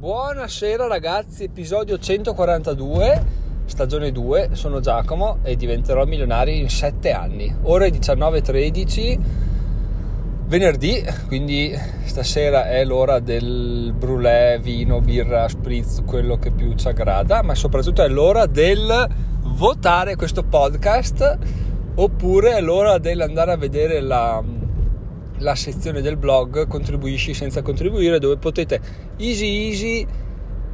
Buonasera ragazzi, episodio 142, stagione 2, sono Giacomo e diventerò milionario in 7 anni. Ore 19.13, venerdì, quindi stasera è l'ora del brulè, vino, birra, spritz, quello che più ci aggrada, ma soprattutto è l'ora del votare questo podcast oppure è l'ora dell'andare a vedere la la sezione del blog contribuisci senza contribuire dove potete easy easy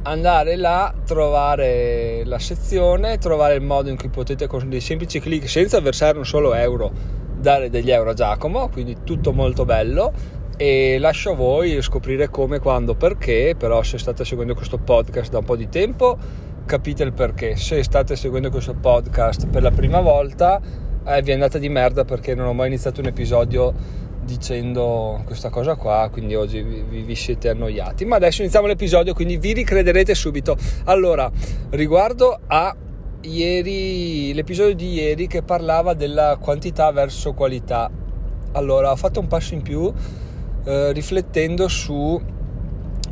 andare là, trovare la sezione, trovare il modo in cui potete con dei semplici clic senza versare un solo euro dare degli euro a Giacomo, quindi tutto molto bello. E lascio a voi scoprire come, quando, perché, però se state seguendo questo podcast da un po' di tempo capite il perché, se state seguendo questo podcast per la prima volta eh, vi è andata di merda perché non ho mai iniziato un episodio dicendo questa cosa qua, quindi oggi vi, vi, siete annoiati. Ma adesso iniziamo l'episodio, quindi vi ricrederete subito. Allora, riguardo a ieri, l'episodio di ieri che parlava della quantità verso qualità. Allora, ho fatto un passo in più eh, riflettendo su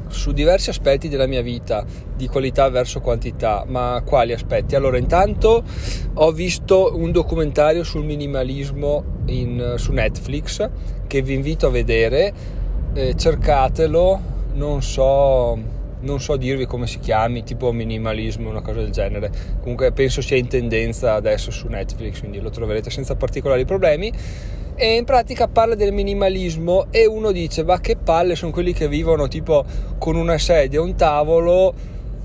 su diversi aspetti della mia vita, di qualità verso quantità, ma quali aspetti? Allora, intanto ho visto un documentario sul minimalismo in, su Netflix che vi invito a vedere, eh, cercatelo, non so, non so dirvi come si chiami, tipo minimalismo, una cosa del genere. Comunque penso sia in tendenza adesso su Netflix, quindi lo troverete senza particolari problemi. E in pratica parla del minimalismo e uno dice ma che palle sono quelli che vivono tipo con una sedia, un tavolo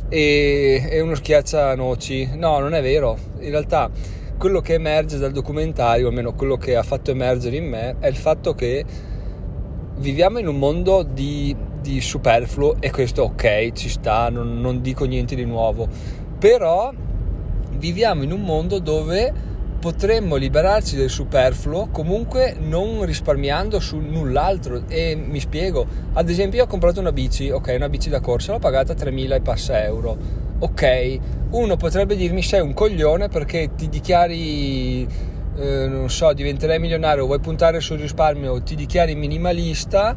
e, e uno schiaccianoci no non è vero. In realtà quello che emerge dal documentario almeno quello che ha fatto emergere in me è il fatto che viviamo in un mondo di, di superfluo e questo ok ci sta non, non dico niente di nuovo. Però viviamo in un mondo dove potremmo liberarci del superfluo comunque non risparmiando su null'altro. E mi spiego ad esempio io ho comprato una bici ok una bici da corsa l'ho pagata 3.000 e passa euro ok uno potrebbe dirmi sei un coglione perché ti dichiari eh, non so diventerai milionario vuoi puntare sul risparmio ti dichiari minimalista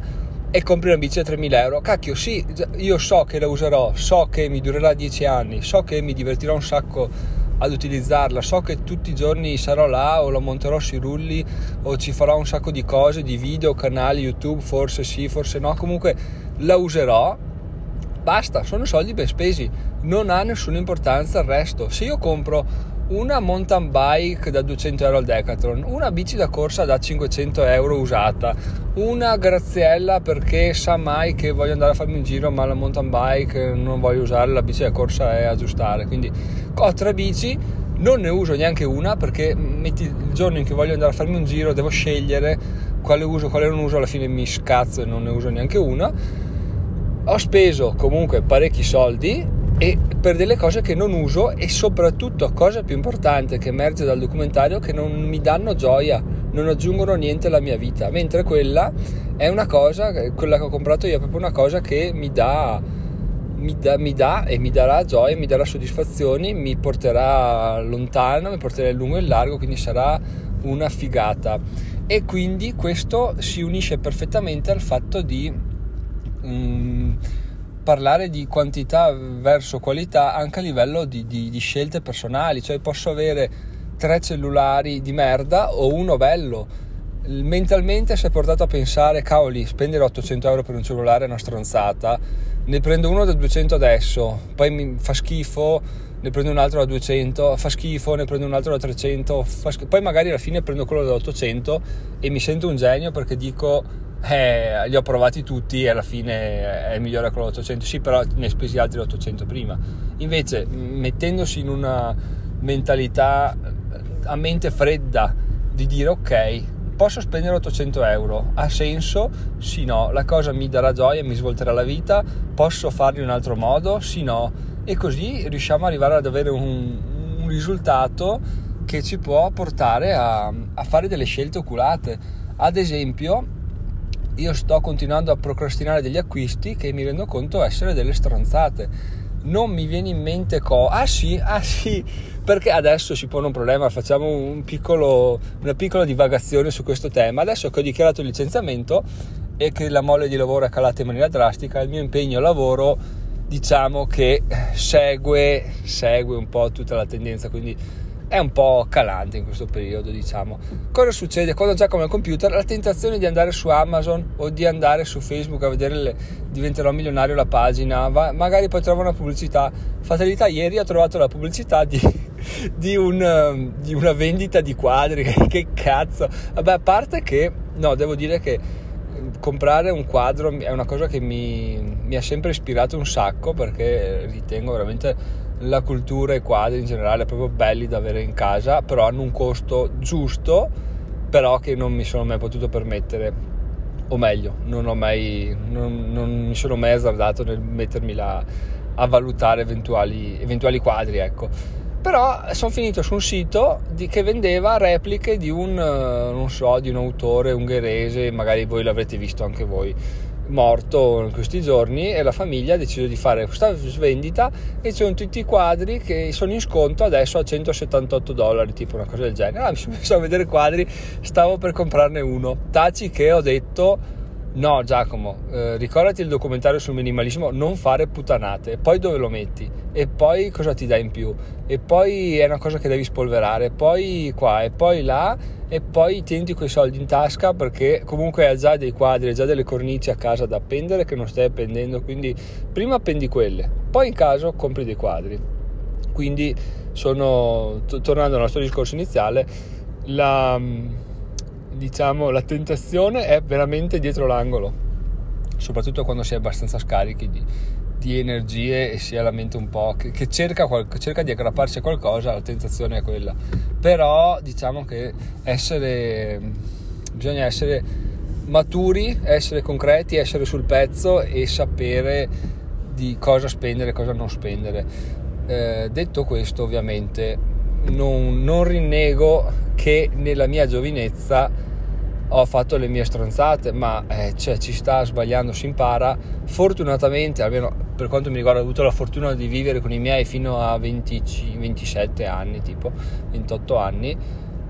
e compri una bici a 3.000 euro cacchio sì io so che la userò so che mi durerà 10 anni so che mi divertirò un sacco ad utilizzarla. So che tutti i giorni sarò là o la monterò sui rulli o ci farò un sacco di cose, di video, canali YouTube, forse sì, forse no. Comunque la userò. Basta, sono soldi ben spesi, non ha nessuna importanza il resto. Se io compro una mountain bike da 200 euro al Decathlon, una bici da corsa da 500 euro usata, una graziella perché sa mai che voglio andare a farmi un giro ma la mountain bike non voglio usare, la bici da corsa è aggiustare, quindi ho tre bici, non ne uso neanche una perché metti il giorno in cui voglio andare a farmi un giro devo scegliere quale uso, quale non uso, alla fine mi scazzo e non ne uso neanche una. Ho speso comunque parecchi soldi e per delle cose che non uso e soprattutto cosa più importante che emerge dal documentario che non mi danno gioia, non aggiungono niente alla mia vita, mentre quella è una cosa, quella che ho comprato io è proprio una cosa che mi dà, mi dà, mi dà e mi darà gioia, mi darà soddisfazioni, mi porterà lontano, mi porterà in lungo e in largo, quindi sarà una figata. E quindi questo si unisce perfettamente al fatto di... Um, parlare di quantità verso qualità anche a livello di, di, di scelte personali, cioè posso avere tre cellulari di merda o uno bello. Mentalmente si è portato a pensare, cavoli, spendere 800 euro per un cellulare è una stronzata, ne prendo uno da 200 adesso, poi mi fa schifo, ne prendo un altro da 200, fa schifo, ne prendo un altro da 300, poi magari alla fine prendo quello da 800 e mi sento un genio perché dico eh, li ho provati tutti e alla fine è migliore quello 800 sì però ne hai spesi altri 800 prima invece mettendosi in una mentalità a mente fredda di dire ok posso spendere 800 euro ha senso? sì no la cosa mi darà gioia mi svolterà la vita posso farlo in un altro modo? sì no e così riusciamo ad arrivare ad avere un, un risultato che ci può portare a, a fare delle scelte oculate ad esempio io sto continuando a procrastinare degli acquisti che mi rendo conto essere delle stronzate. Non mi viene in mente co. Ah sì, ah sì, perché adesso si pone un problema, facciamo un piccolo, una piccola divagazione su questo tema. Adesso che ho dichiarato il licenziamento e che la mole di lavoro è calata in maniera drastica, il mio impegno lavoro diciamo che segue, segue un po' tutta la tendenza, quindi è un po' calante in questo periodo, diciamo. Cosa succede quando già come al computer? La tentazione di andare su Amazon o di andare su Facebook a vedere le, diventerò milionario la pagina, va, magari poi trovo una pubblicità. Fatalità, ieri ho trovato la pubblicità di, di, un, di una vendita di quadri, che cazzo. Vabbè, a parte che, no, devo dire che comprare un quadro è una cosa che mi, mi ha sempre ispirato un sacco perché ritengo veramente la cultura e i quadri in generale proprio belli da avere in casa, però hanno un costo giusto, però che non mi sono mai potuto permettere. O meglio, non, mai, non, non mi sono mai azzardato nel mettermi là a valutare eventuali, eventuali quadri, ecco. Però sono finito su un sito di, che vendeva repliche di un, non so, di un autore ungherese, magari voi l'avrete visto anche voi morto in questi giorni e la famiglia ha deciso di fare questa svendita e ci sono tutti i quadri che sono in sconto adesso a 178 dollari tipo una cosa del genere. Allora mi sono messo a vedere quadri stavo per comprarne uno. Taci che ho detto No, Giacomo, eh, ricordati il documentario sul minimalismo, non fare puttanate. Poi dove lo metti? E poi cosa ti dà in più? E poi è una cosa che devi spolverare. Poi qua e poi là. E poi tienti quei soldi in tasca perché comunque hai già dei quadri, hai già delle cornici a casa da appendere che non stai appendendo. Quindi prima appendi quelle, poi in caso compri dei quadri. Quindi sono, t- tornando al nostro discorso iniziale, la diciamo, la tentazione è veramente dietro l'angolo, soprattutto quando si è abbastanza scarichi di, di energie e si ha la mente un po' che, che cerca, cerca, di aggrapparsi a qualcosa, la tentazione è quella. Però diciamo che essere, bisogna essere maturi, essere concreti, essere sul pezzo e sapere di cosa spendere e cosa non spendere. Eh, detto questo, ovviamente, non, non rinnego che nella mia giovinezza ho fatto le mie stronzate, ma eh, cioè, ci sta sbagliando, si impara. Fortunatamente, almeno per quanto mi riguarda, ho avuto la fortuna di vivere con i miei fino a 20, 27 anni, tipo 28 anni.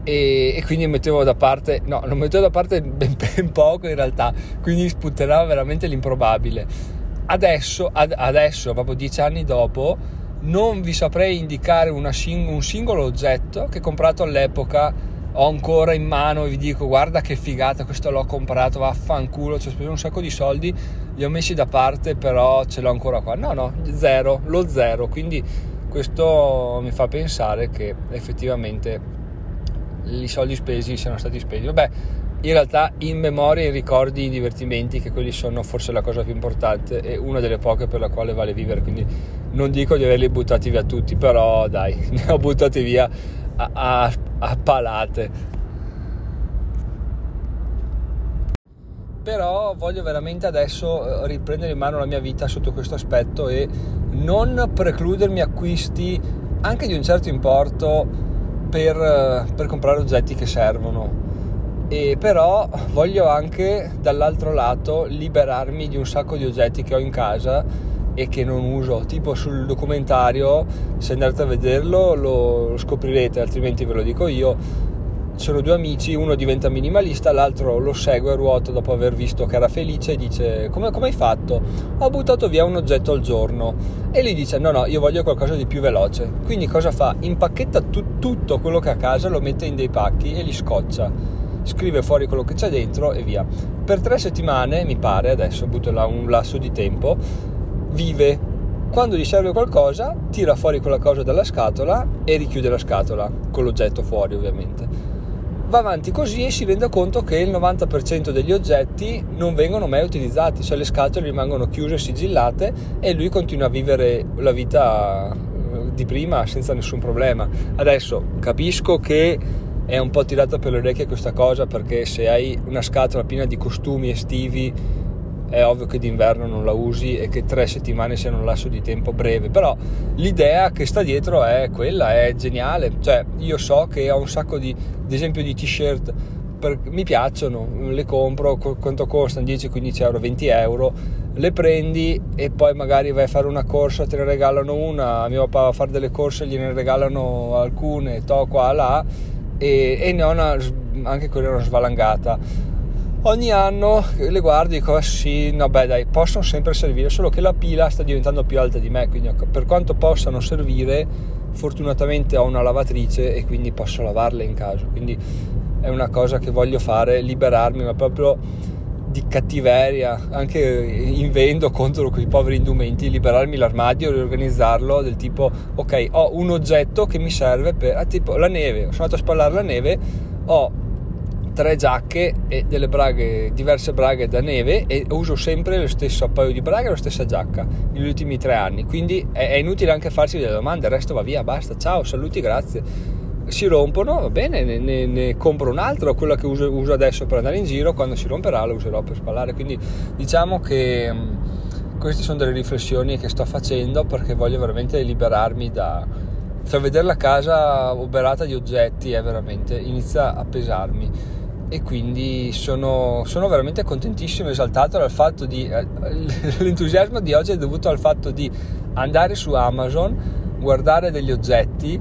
E, e, quindi mettevo da parte, no, lo mettevo da parte ben, ben poco in realtà, quindi spuntava veramente l'improbabile. Adesso, ad, adesso, proprio dieci anni dopo, non vi saprei indicare sing- un singolo oggetto che comprato all'epoca ho ancora in mano e vi dico guarda che figata questo l'ho comprato vaffanculo ci ho speso un sacco di soldi li ho messi da parte però ce l'ho ancora qua. No no zero lo zero. Quindi questo mi fa pensare che effettivamente i soldi spesi siano stati spesi. Vabbè in realtà in memoria, in ricordi, in divertimenti, che quelli sono forse la cosa più importante e una delle poche per la quale vale vivere. Quindi non dico di averli buttati via tutti, però dai, ne ho buttati via a, a, a palate. Però voglio veramente adesso eh, riprendere in mano la mia vita sotto questo aspetto e non precludermi acquisti anche di un certo importo per, eh, per comprare oggetti che servono e però voglio anche dall'altro lato liberarmi di un sacco di oggetti che ho in casa e che non uso. Tipo sul documentario se andate a vederlo lo scoprirete altrimenti ve lo dico io. Sono due amici uno diventa minimalista l'altro lo segue a ruota dopo aver visto che era felice e dice come, come hai fatto? ho buttato via un oggetto al giorno. E lui dice no no io voglio qualcosa di più veloce. Quindi cosa fa? impacchetta tu, tutto quello che ha a casa lo mette in dei pacchi e li scoccia scrive fuori quello che c'è dentro e via. Per tre settimane, mi pare, adesso butto là un lasso di tempo, vive. Quando gli serve qualcosa, tira fuori quella cosa dalla scatola e richiude la scatola, con l'oggetto fuori ovviamente. Va avanti così e si rende conto che il 90% degli oggetti non vengono mai utilizzati, cioè le scatole rimangono chiuse, sigillate e lui continua a vivere la vita eh, di prima senza nessun problema. Adesso capisco che è un po' tirata per le orecchie questa cosa perché se hai una scatola piena di costumi estivi è ovvio che d'inverno non la usi e che tre settimane siano un lasso di tempo breve. Però l'idea che sta dietro è quella è geniale. Cioè io so che ho un sacco di ad esempio di t-shirt per, mi piacciono le compro quanto costano? 10 15 euro 20 euro le prendi e poi magari vai a fare una corsa te ne regalano una mio papà va a fare delle corse gliene regalano alcune to qua là e, e ne ho una, anche quella una svalangata. Ogni anno le guardi e dico ah, sì, no beh dai, possono sempre servire, solo che la pila sta diventando più alta di me, quindi per quanto possano servire, fortunatamente ho una lavatrice e quindi posso lavarle in casa, quindi è una cosa che voglio fare, liberarmi, ma proprio di cattiveria, anche invendo contro quei poveri indumenti, liberarmi l'armadio, riorganizzarlo del tipo ok, ho un oggetto che mi serve per, ah, tipo la neve, sono andato a spallare la neve, ho tre giacche e delle braghe, diverse braghe da neve e uso sempre lo stesso paio di braghe e la stessa giacca negli ultimi tre anni. Quindi è, è inutile anche farsi delle domande, il resto va via, basta, ciao, saluti, grazie. Si rompono, va bene, ne, ne, ne compro un altro, quella che uso, uso, adesso per andare in giro, quando si romperà lo userò per spallare. Quindi diciamo che mh, queste sono delle riflessioni che sto facendo perché voglio veramente liberarmi da, cioè vedere la casa oberata di oggetti è veramente inizia a pesarmi e quindi sono, sono, veramente contentissimo esaltato dal fatto di eh, l'entusiasmo di oggi è dovuto al fatto di andare su Amazon guardare degli oggetti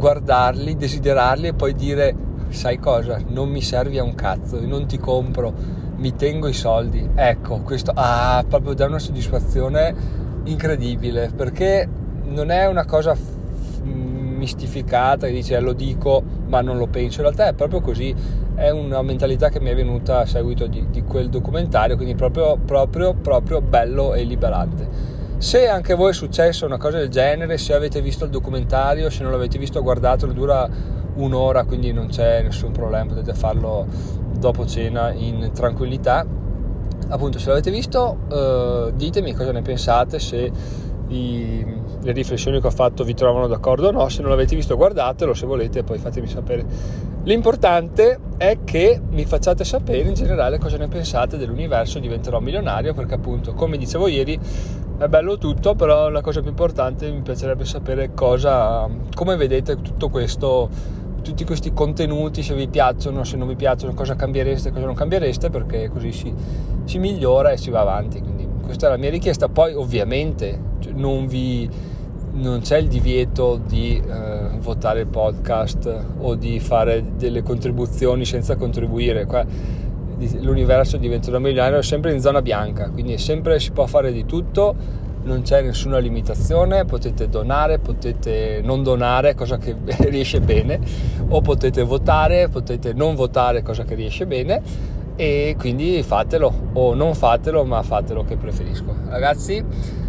guardarli, desiderarli e poi dire sai cosa, non mi servi a un cazzo, non ti compro mi tengo i soldi. Ecco, questo ah, proprio dà una soddisfazione incredibile perché non è una cosa mistificata che dice lo dico ma non lo penso, in realtà è proprio così, è una mentalità che mi è venuta a seguito di, di quel documentario, quindi proprio, proprio, proprio bello e liberante. Se anche a voi è successo una cosa del genere, se avete visto il documentario, se non l'avete visto guardatelo, dura un'ora, quindi non c'è nessun problema, potete farlo dopo cena in tranquillità. Appunto, se l'avete visto, eh, ditemi cosa ne pensate, se i, le riflessioni che ho fatto vi trovano d'accordo o no, se non l'avete visto guardatelo, se volete poi fatemi sapere. L'importante è che mi facciate sapere in generale cosa ne pensate dell'universo diventerò milionario perché appunto come dicevo ieri è bello tutto però la cosa più importante mi piacerebbe sapere cosa come vedete tutto questo tutti questi contenuti se vi piacciono se non vi piacciono cosa cambiereste cosa non cambiereste perché così si, si migliora e si va avanti quindi questa è la mia richiesta poi ovviamente cioè, non vi non c'è il divieto di eh, votare il podcast o di fare delle contribuzioni senza contribuire. Qua l'universo diventa milionario è sempre in zona bianca, quindi sempre si può fare di tutto, non c'è nessuna limitazione, potete donare, potete non donare, cosa che riesce bene, o potete votare, potete non votare, cosa che riesce bene e quindi fatelo o non fatelo, ma fatelo che preferisco. Ragazzi,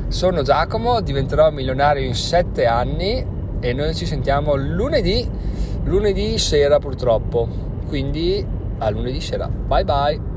sono Giacomo, diventerò milionario in 7 anni e noi ci sentiamo lunedì, lunedì sera purtroppo. Quindi a lunedì sera. Bye bye.